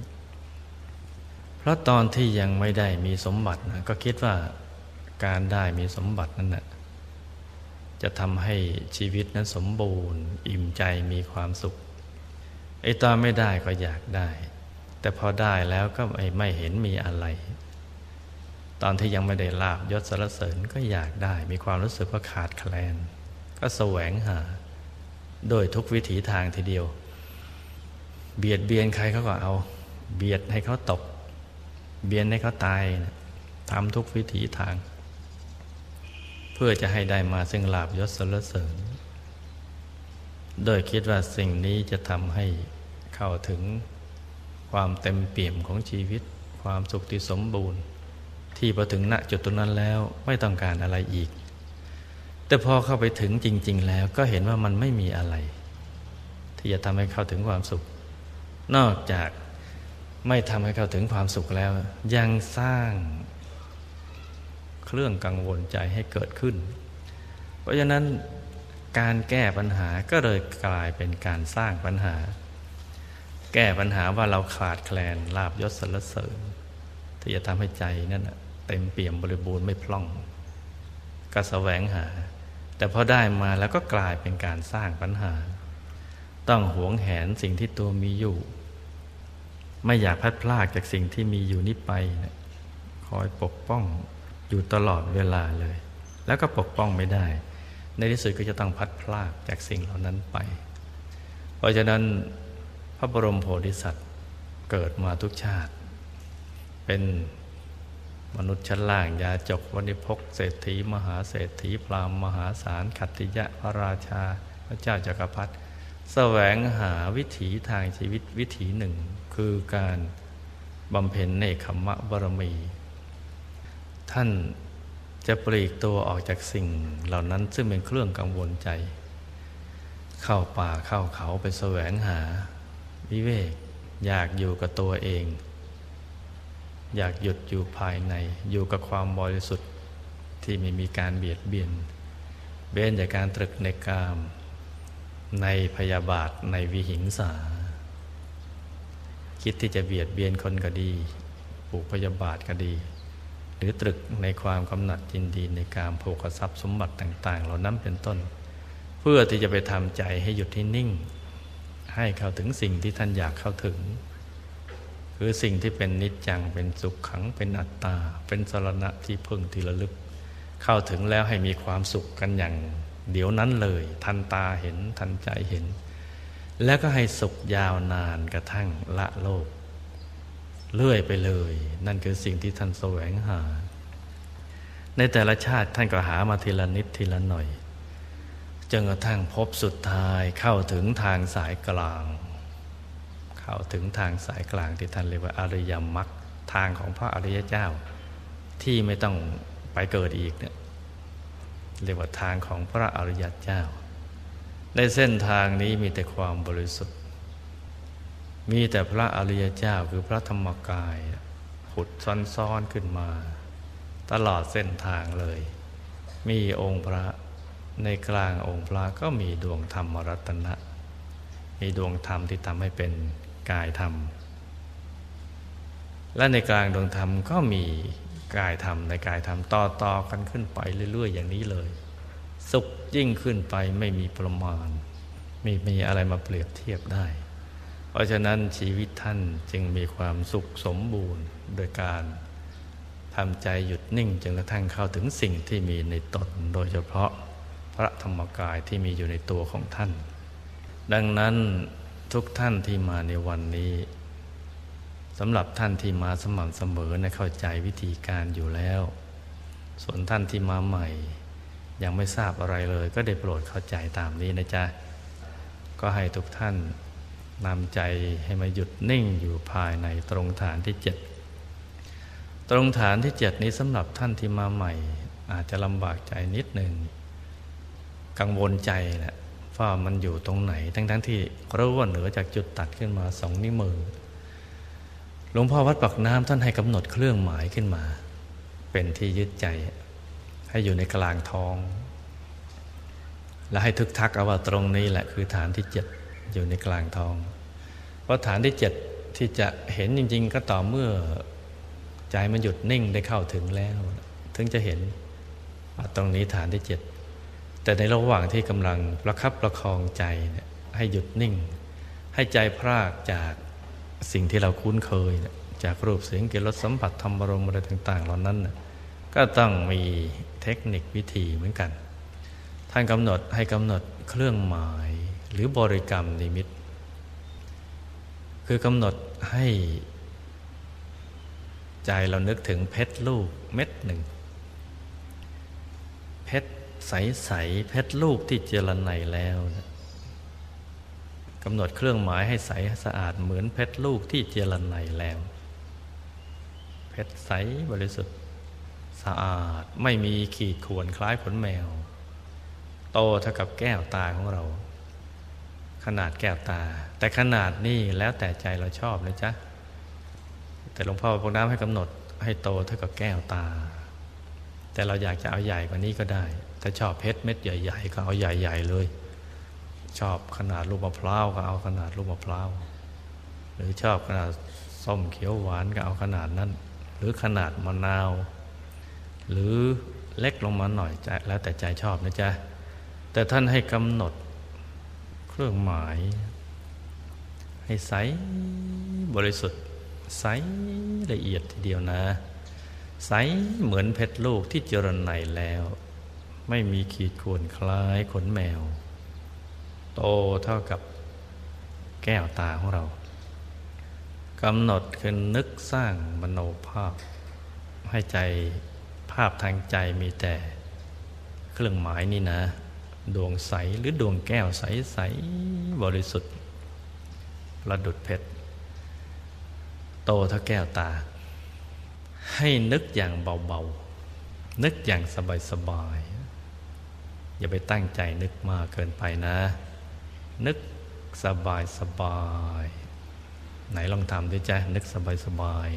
ราะตอนที่ยังไม่ได้มีสมบัตินะก็คิดว่าการได้มีสมบัตินั้นนะจะทำให้ชีวิตนั้นสมบูรณ์ อิ่มใจมีความสุขไอ้ตอนไม่ได้ก็อยากได้ แต่พอได้แล้วก็ไม่ไม่เห็นมีอะไร ตอนที่ยังไม่ได้ลาบยศสรรเสริญก็อยากได้ มีความรู้สึกว่าขาดแคลน ก็แสวงหา โดยทุกวิถีทางทีเดียว เบียดเบียนใครเขาก็เอา เบียดให้เขาตก เบียนให้เขาตายนะทำทุกวิถีทาง เพื่อจะให้ได้มาซึ่งลาบยศสรรเสริญ โดยคิดว่าสิ่งนี้จะทำให้เข้าถึงความเต็มเปี่ยมของชีวิต ความสุขที่สมบูรณ์ ที่พอถึงณจุดตรงนั้นแล้วไม่ต้องการอะไรอีก แต่พอเข้าไปถึงจริง ๆ แล้วก็เห็นว่ามันไม่มีอะไร ที่จะทำให้เข้าถึงความสุข นอกจาก ไม่ทำให้เขาถึงความสุขแล้ว ยังสร้างเครื่องกังวลใจให้เกิดขึ้น เพราะฉะนั้นการแก้ปัญหาก็เลยกลายเป็นการสร้างปัญหา แก้ปัญหาว่าเราขาดแคลนลาบยศสรรเสริญ ที่จะทำให้ใจนั่นเต็มเปี่ยมบริบูรณ์ไม่พล่อง ก็แสวงหา แต่พอได้มาแล้วก็กลายเป็นการสร้างปัญหา ต้องหวงแหนสิ่งที่ตัวมีอยู่ ไม่อยากพัดพลากจากสิ่งที่มีอยู่นี้ไปนะคอยปกป้องอยู่ตลอดเวลาเลย แล้วก็ปกป้องไม่ได้ ในที่สุดก็จะต้องพัดพลากจากสิ่งเหล่านั้นไป เพราะฉะนั้นพระบรมโพธิสัตว์เกิดมาทุกชาติ เป็นมนุษย์ชั้นล่างยาจกวันิพกเศรษฐี มหาเศรษฐีพราหมณ์มหาศาลขัตติยะพระราชา พระเจ้าจักรพรรดิ แสวงหาวิถีทางชีวิตวิถีหนึ่ง คือการบำเพ็ญเนคขมะบรมี ท่านจะปลีกตัวออกจากสิ่งเหล่านั้นซึ่งเป็นเครื่องกังวลใจ เข้าป่าเข้าเขาไปแสวงหา วิเวก อยากอยู่กับตัวเอง อยากหยุดอยู่ภายใน อยู่กับความบริสุทธิ์ที่ไม่มีการเบียดเบียนเบ้นจากการตรึกในกาม ในพยาบาทในวิหิงสา คิดที่จะเบียดเบียนคนก็ดีปลูกพยาบาทก็ดี หรือตรึกในความกำหนัดยินดีในการโภคทรัพย์สมบัติต่าง ๆ เหล่านั้นเป็นต้น เพื่อที่จะไปทำใจให้หยุดที่นิ่ง ให้เข้าถึงสิ่งที่ท่านอยากเข้าถึง คือสิ่งที่เป็นนิจจังเป็นสุขขังเป็นอัตตา เป็นสรณะที่พึ่งที่ระลึก เข้าถึงแล้วให้มีความสุขกันอย่าง เดี๋ยวนั้นเลย ทันตาเห็นทันใจเห็น แล้วก็ให้สุขยาวนานกระทั่งละโลก เลื่อยไปเลย นั่นคือสิ่งที่ท่านแสวงหา ในแต่ละชาติท่านก็หามาทีละนิดทีละหน่อยจนกระทั่งพบสุดท้ายเข้าถึงทางสายกลาง เข้าถึงทางสายกลางที่ท่านเรียกว่าอริยมรรคทางของพระอริยเจ้า ที่ไม่ต้องไปเกิดอีกเนี่ย เรียกว่าทางของพระอริยเจ้า ในเส้นทางนี้มีแต่ความบริสุทธิ์ มีแต่พระอริยเจ้าคือพระธรรมกายผุดซ้อนๆขึ้นมา ตลอดเส้นทางเลย มีองค์พระในกลางองค์พระก็มีดวงธรรมรัตนะ มีดวงธรรมที่ทำให้เป็นกายธรรม และในกลางดวงธรรมก็มี กายธรรมในกายธรรมต่อต่อกันขึ้นไปเรื่อย ๆ อย่างนี้เลย สุขยิ่งขึ้นไปไม่มีประมาณไม่มีอะไรมาเปรียบเทียบได้ เพราะฉะนั้นชีวิตท่านจึงมีความสุขสมบูรณ์โดยการทำใจหยุดนิ่งจนกระทั่งเข้าถึงสิ่งที่มีในตน โดยเฉพาะพระธรรมกายที่มีอยู่ในตัวของท่าน ดังนั้นทุกท่านที่มาในวันนี้ สำหรับท่านที่มาสม่ำเสมอในเข้าใจวิธีการอยู่แล้ว ส่วนท่านที่มาใหม่ ยังไม่ทราบอะไรเลย ก็ได้โปรดเข้าใจตามนี้นะจ๊ะ ก็ให้ทุกท่านนำใจให้มาหยุดนิ่งอยู่ภายในตรงฐานที่เจ็ดตรงฐานที่เจ็ดนี้สำหรับท่านที่มาใหม่ อาจจะลำบากใจนิดหนึ่งกังวลใจนะว่ามันอยู่ตรงไหน ทั้งๆทที่รู้ว่าเหนือจากจุดตัดขึ้นมาสองนิ้วมือ ลวงพ่อวัดปักน้ำท่านให้กำหนดเครื่องหมายขึ้นมา เป็นที่ยึดใจ ให้อยู่ในกลางท้อง และให้ทึกทักเอาว่าตรงนี้แหละคือฐานที่เจ็ดอยู่ในกลางท้อง เพราะฐานที่เจ็ดที่จะเห็นจริง ๆ ก็ต่อเมื่อใจมันหยุดนิ่งได้เข้าถึงแล้ว ถึงจะเห็นตรงนี้ฐานที่เจ็ดแต่ในระหว่างที่กำลังประคับประคองใจให้หยุดนิ่ง ให้ใจพรากจาก สิ่งที่เราคุ้นเคย จากรูปเสียงกลิ่นรสสัมผัสธรรมรมอะไรต่าง ๆ เหล่านั้น ก็ต้องมีเทคนิควิธีเหมือนกัน ท่านกำหนดให้กำหนดเครื่องหมายหรือบริกรรมนิมิต คือกำหนดให้ใจเรานึกถึงเพชรลูกเม็ดหนึ่ง เพชรใส ๆ เพชรลูกที่เจรไนแล้ว กำหนดเครื่องหมายให้ใสสะอาดเหมือนเพชรลูกที่เจรไนแล้ว เพชรใสบริสุทธิ์ สะอาดไม่มีขีดข่วนคล้ายขนแมว โตเท่ากับแก้วตาของเรา ขนาดแก้วตา แต่ขนาดนี้แล้วแต่ใจเราชอบนะจ๊ะ แต่หลวงพ่อพวกน้ำให้กำหนดให้โตเท่ากับแก้วตา แต่เราอยากจะเอาใหญ่กว่านี้ก็ได้ ถ้าชอบเพชรเม็ดใหญ่ ๆ ก็เอาใหญ่ ๆ เลย ชอบขนาดลูกมะพร้าวก็เอาขนาดลูกมะพร้าวหรือชอบขนาดส้มเขียวหวานก็เอาขนาดนั้น หรือขนาดมะนาว หรือเล็กลงมาหน่อยแล้วแต่ใจชอบนะจ๊ะแต่ท่านให้กำหนดเครื่องหมาย ให้ใสบริสุทธิ์ใสละเอียดทีเดียวนะ ใสเหมือนเพชรลูกที่เจริญในแล้ว ไม่มีขีดข่วนคล้ายขนแมว โตเท่ากับแก้วตาของเรากำหนดคือนึกสร้างมโนภาพ ให้ใจภาพทางใจมีแต่ เครื่องหมายนี่นะ ดวงใสหรือดวงแก้วใสใสบริสุทธิ์ประดุดเพชร โตเท่าแก้วตา ให้นึกอย่างเบาๆ นึกอย่างสบายๆ อย่าไปตั้งใจนึกมากเกินไปนะ นึกสบายสบาย ไหนลองทำด้วยจ้ะนึกสบายสบาย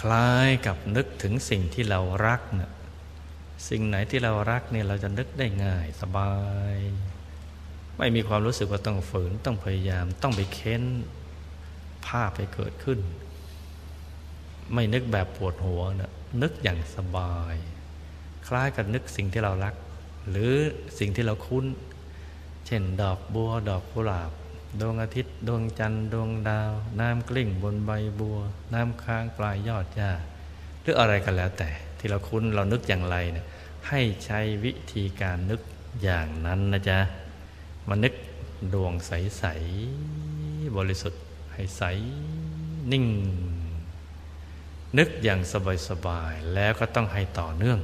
คล้ายกับนึกถึงสิ่งที่เรารักนะ่ะสิ่งไหนที่เรารักเนี่ยเราจะนึกได้ง่ายสบาย ไม่มีความรู้สึกว่าต้องฝืนต้องพยายามต้องไปเค้นภาพไปเกิดขึ้น ไม่นึกแบบปวดหัวนะนึกอย่างสบาย คล้ายกับนึกสิ่งที่เรารัก หรือสิ่งที่เราคุ้น เช่นดอกบัวดอกกุหลาบ ดวงอาทิตย์ ดวงจันทร์ดวงดาว น้ำกลิ้งบนใบบัว น้ำค้างปลายยอดหญ้าหรืออะไรกันแล้วแต่ ที่เราคุ้นเรานึกอย่างไรเนี่ยให้ใช้วิธีการนึกอย่างนั้นนะจ๊ะมานึกดวงใส ๆ บริสุทธิ์ ให้ใส นิ่ง นึกอย่างสบาย ๆ แล้วก็ต้องให้ต่อเนื่อง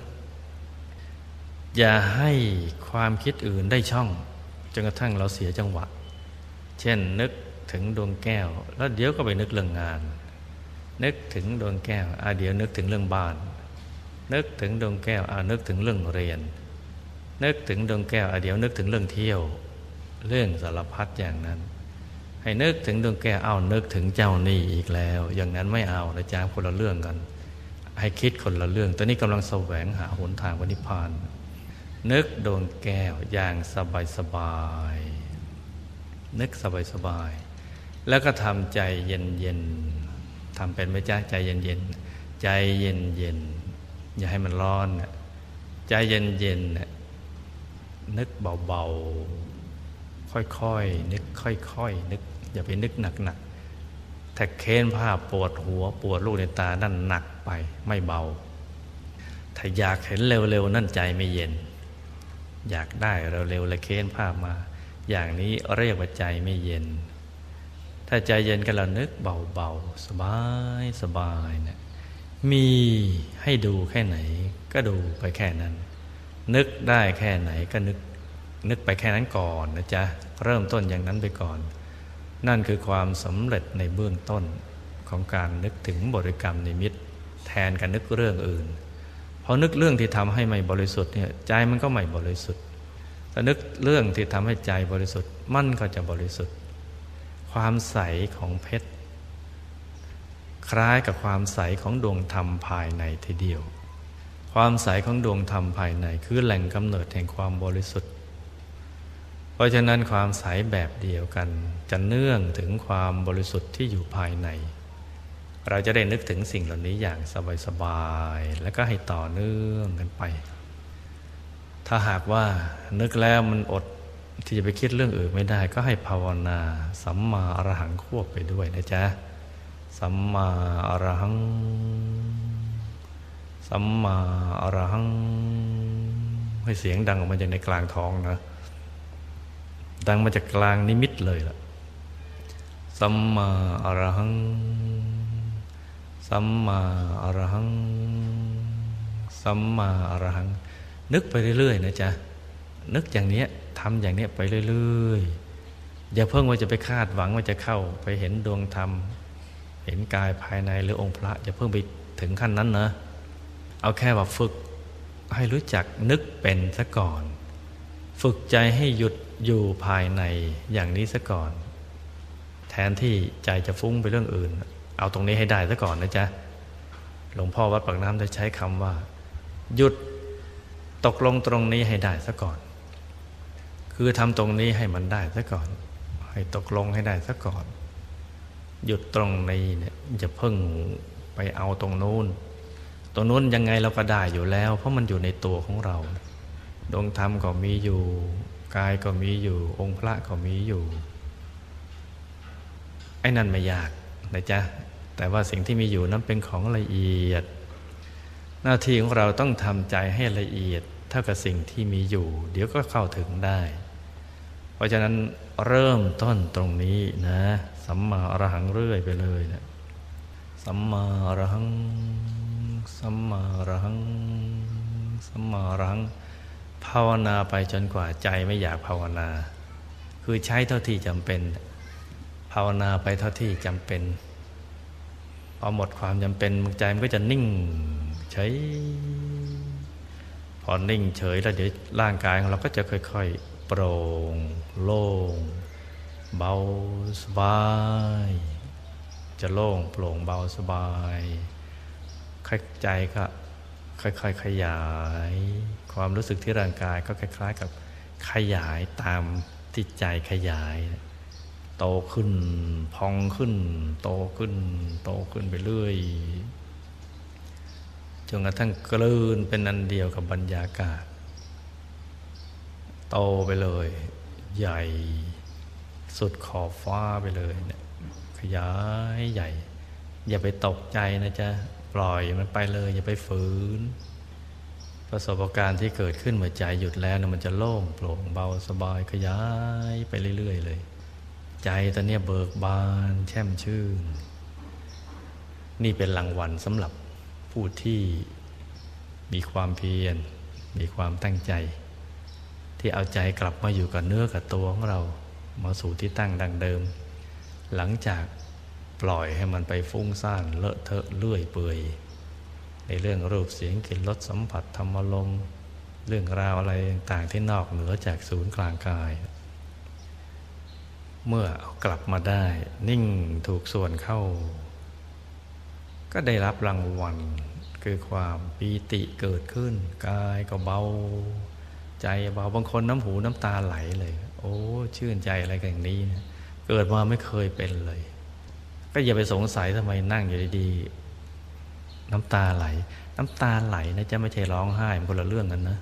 อย่าให้ความคิดอื่นได้ช่อง จนกระทั่งเราเสียจังหวะ เช่นนึกถึงดวงแก้ว แล้วเดี๋ยวก็ไปนึกเรื่องงาน นึกถึงดวงแก้วอาเดี๋ยวนึกถึงเรื่องบ้าน นึกถึงดวงแก้วอานึกถึงเรื่องเรียน นึกถึงดวงแก้วอาเดี๋ยวนึกถึงเรื่องเที่ยว เรื่องสารพัดอย่างนั้น ให้นึกถึงดวงแก้วเอานึกถึงเจ้านี่อีกแล้ว อย่างนั้นไม่เอานะจ๊ะคนละเรื่องกัน ให้คิดคนละเรื่องตอนนี้กำลังแสวงหาหนทางวันิพาน นึกดวงแก้วอย่างสบายสบาย นึกสบายสบาย แล้วก็ทำใจเย็นเย็นทำเป็นไหมจ๊ะใจเย็นเย็นใจเย็นเย็นอย่าให้มันร้อนใจเย็นเย็นนึกเบาๆ ค่อยๆ นึกค่อยๆ นึก อย่าไปนึกหนักๆถ้าเค้นผ้าปวดหัวปวดลูกในตานั่นหนักไปไม่เบา ถ้าอยากเห็นเร็วๆ นั่นใจไม่เย็น อยากได้เร็วๆเลยเค้นผ้ามา อย่างนี้เรียกว่าใจไม่เย็น ถ้าใจเย็นก็เรานึกเบาๆ สบายสบายเนะี่ยมีให้ดูแค่ไหน ก็ดูไปแค่นั้น นึกได้แค่ไหนก็นึก นึกไปแค่นั้นก่อนนะจ๊ะ เริ่มต้นอย่างนั้นไปก่อน นั่นคือความสำเร็จในเบื้องต้นของการนึกถึงบริกรรมนิมิต แทนการนึกเรื่องอื่น พอนึกเรื่องที่ทำให้ไม่บริสุทธิ์เนี่ยใจมันก็ไม่บริสุทธิ์แต่นึกเรื่องที่ทำให้ใจบริสุทธิ์มันก็จะบริสุทธิ์ ความใสของเพชร คล้ายกับความใสของดวงธรรมภายในทีเดียว ความใสของดวงธรรมภายในคือแหล่งกำเนิดแห่งความบริสุทธิ์ เพราะฉะนั้นความใสแบบเดียวกันจะเนื่องถึงความบริสุทธิ์ที่อยู่ภายใน เราจะได้นึกถึงสิ่งเหล่านี้อย่างสบายๆและก็ให้ต่อเนื่องกันไป ถ้าหากว่านึกแล้วมันอดที่จะไปคิดเรื่องอื่นไม่ได้ ก็ให้ภาวนา สัมมาอรหังควบไปด้วยนะจ๊ะ สัมมาอรหัง สัมมาอรหัง ให้เสียงดังออกมาจากในกลางท้องนะ ดังมาจากกลางนิมิตเลยล่ะ สัมมาอรหัง สัมมาอรหัง สัมมาอรหัง นึกไปเรื่อยๆนะจ๊ะ นึกอย่างเนี้ยทำอย่างเนี้ยไปเรื่อยๆ อย่าเพิ่งว่าจะไปคาดหวังว่าจะเข้าไปเห็นดวงธรรม เห็นกายภายในหรือองค์พระ อย่าเพิ่งไปถึงขั้นนั้นนะ เอาแค่ว่าฝึกให้รู้จักนึกเป็นซะก่อน ฝึกใจให้หยุดอยู่ภายในอย่างนี้ซะก่อน แทนที่ใจจะฟุ้งไปเรื่องอื่น เอาตรงนี้ให้ได้ซะก่อนนะจ๊ะหลวงพ่อวัดปากน้ำได้ใช้คำว่า หยุดตกลงตรงนี้ให้ได้ซะก่อน คือทำตรงนี้ให้มันได้ซะก่อน ให้ตกลงให้ได้ซะก่อน หยุดตรงนี้เนี่ยจะเพิ่งไปเอาตรงนู้นตรงนู้นยังไงเราก็ได้อยู่แล้ว เพราะมันอยู่ในตัวของเรา ดวงธรรมก็มีอยู่กายก็มีอยู่ องค์พระก็มีอยู่ ไอ้นั่นไม่ยาก นะจ๊ะแต่ว่าสิ่งที่มีอยู่นั้นเป็นของละเอียด หน้าที่ของเราต้องทำใจให้ละเอียด เท่ากับสิ่งที่มีอยู่ เดี๋ยวก็เข้าถึงได้ เพราะฉะนั้นเริ่มต้นตรงนี้นะสัมมาอรหังเรื่อยไปเลยนะสัมมาอรหัง สัมมารัง สัมมารัง ภาวนาไปจนกว่าใจไม่อยากภาวนา คือใช้เท่าที่จำเป็น ภาวนาไปเท่าที่จำเป็น พอหมดความจำเป็นใจมันก็จะนิ่งเฉยพอนิ่งเฉยแล้วเดี๋ยวร่างกายของเราก็จะค่อยๆ โปร่ง โล่ง เบาสบาย จะโล่งโปร่งเบาสบายใจก็ค่อยๆ ขยาย ความรู้สึกที่ร่างกายก็คล้าย ๆ กับขยายตามที่ใจขยาย โตขึ้น พองขึ้น โตขึ้น โตขึ้นไปเรื่อยจนกระทั่งกลืนเป็นอันเดียวกับบรรยากาศ โตไปเลย ใหญ่ สุดขอบฟ้าไปเลยเนี่ยขยายใหญ่ อย่าไปตกใจนะจ๊ะ ปล่อยมันไปเลย อย่าไปฝืน ประสบการณ์ที่เกิดขึ้นเมื่อใจหยุดแล้วนะมันจะโล่งโปร่งเบาสบายขยายไปเรื่อย ๆ เลย ใจตอนนี้เบิกบานแช่มชื่น นี่เป็นรางวัลสำหรับผู้ที่มีความเพียร มีความตั้งใจ ที่เอาใจกลับมาอยู่กับเนื้อกับตัวของเรา มาสู่ที่ตั้งดังเดิม หลังจากปล่อยให้มันไปฟุ้งซ่านเลอะเทอะเลื่อยเปื่อยในเรื่องรูปเสียงกลิ่นรสสัมผัสธรรมลม เรื่องราวอะไรต่างที่นอกเหนือจากศูนย์กลางกาย เมื่อเอากลับมาได้ นิ่งถูกส่วนเข้า ก็ได้รับรางวัลคือความปีติเกิดขึ้น กายก็เบา ใจเบาบางคนน้ำหูน้ำตาไหลเลย โอ้ชื่นใจอะไรกันอย่างนี้เกิดมาไม่เคยเป็นเลย ก็อย่าไปสงสัยทำไมนั่งอยู่ดีๆน้ำตาไหล น้ำตาไหลนะจะไม่ใช่ร้องไห้มันคนละเรื่องกันนะ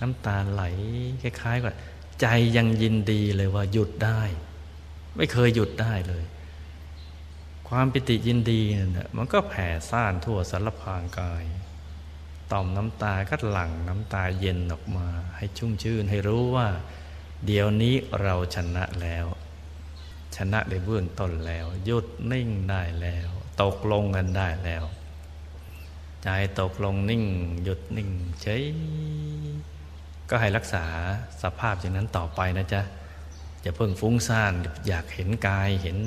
น้ำตาไหลคล้ายๆกับใจยังยินดีเลยว่าหยุดได้ ไม่เคยหยุดได้เลย ความปิติยินดีเนั่นมันก็แผ่ซ่านทั่วสารพางกาย ต่อมน้ำตาก็หลั่งน้ำตาเย็นออกมา ให้ชุ่มชื่นให้รู้ว่า เดี๋ยวนี้เราชนะแล้ว ชนะในเบื้องต้นแล้ว หยุดนิ่งได้แล้ว ตกลงกันได้แล้ว ใจตกลงนิ่ง หยุดนิ่งเฉยก็ให้รักษาสภาพอย่างนั้นต่อไปนะจ๊ะ อย่าเพิ่งฟุ้งซ่านอยากเห็นกายเห็น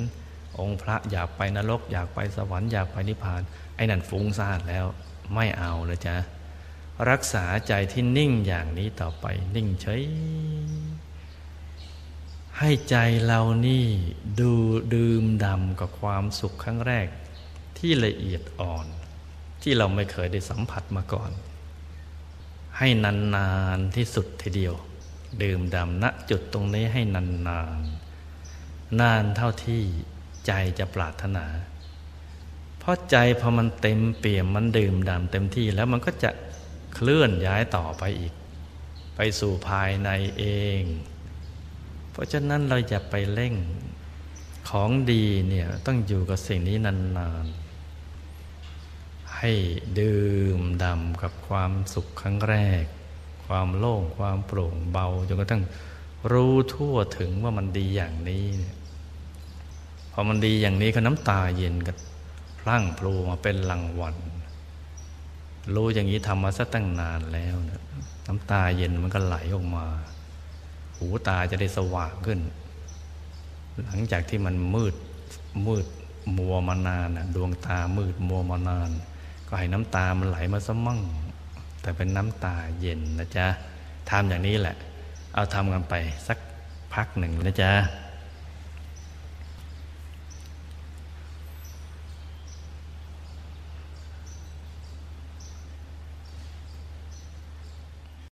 องค์พระอยากไปนรก อยากไปสวรรค์อยากไปนิพพาน ไอ้นั่นฟุ้งซ่านแล้วไม่เอาเลยจ๊ะรักษาใจที่นิ่งอย่างนี้ต่อไปนิ่งเฉยให้ใจเรานี่ดูดื่มดำกับความสุขครั้งแรก ที่ละเอียดอ่อน ที่เราไม่เคยได้สัมผัสมาก่อน ให้นาน ๆ ที่สุดทีเดียว ดื่มดำณจุดตรงนี้ให้นานๆนนานเท่าที่ใจจะปรารถนา เพราะใจพอมันเต็มเปี่ยมมันดื่มดำเต็มที่แล้วมันก็จะเคลื่อนย้ายต่อไปอีก ไปสู่ภายในเอง เพราะฉะนั้นเราอย่าไปเร่งของดีเนี่ยต้องอยู่กับสิ่งนี้นานๆ ให้ดื่มดำกับความสุขครั้งแรก ความโล่งความโปร่งเบาจนกระทั่งรู้ทั่วถึงว่ามันดีอย่างนี้พอมันดีอย่างนี้ก็น้ำตาเย็นก็พลั่งพลูมาเป็นรางวัลรู้อย่างนี้ทำมาสักตั้งนานแล้วนะน้ำตาเย็นมันก็ไหลออกมา หูตาจะได้สว่างขึ้น หลังจากที่มันมืดมืดมัวมานานนะดวงตามืดมัวมานาน ก็ให้น้ำตามันไหลมาซะมั่ง แต่เป็นน้ำตาเย็นนะจ๊ะทำอย่างนี้แหละ เอาทำกันไปสักพักหนึ่งนะจ๊ะ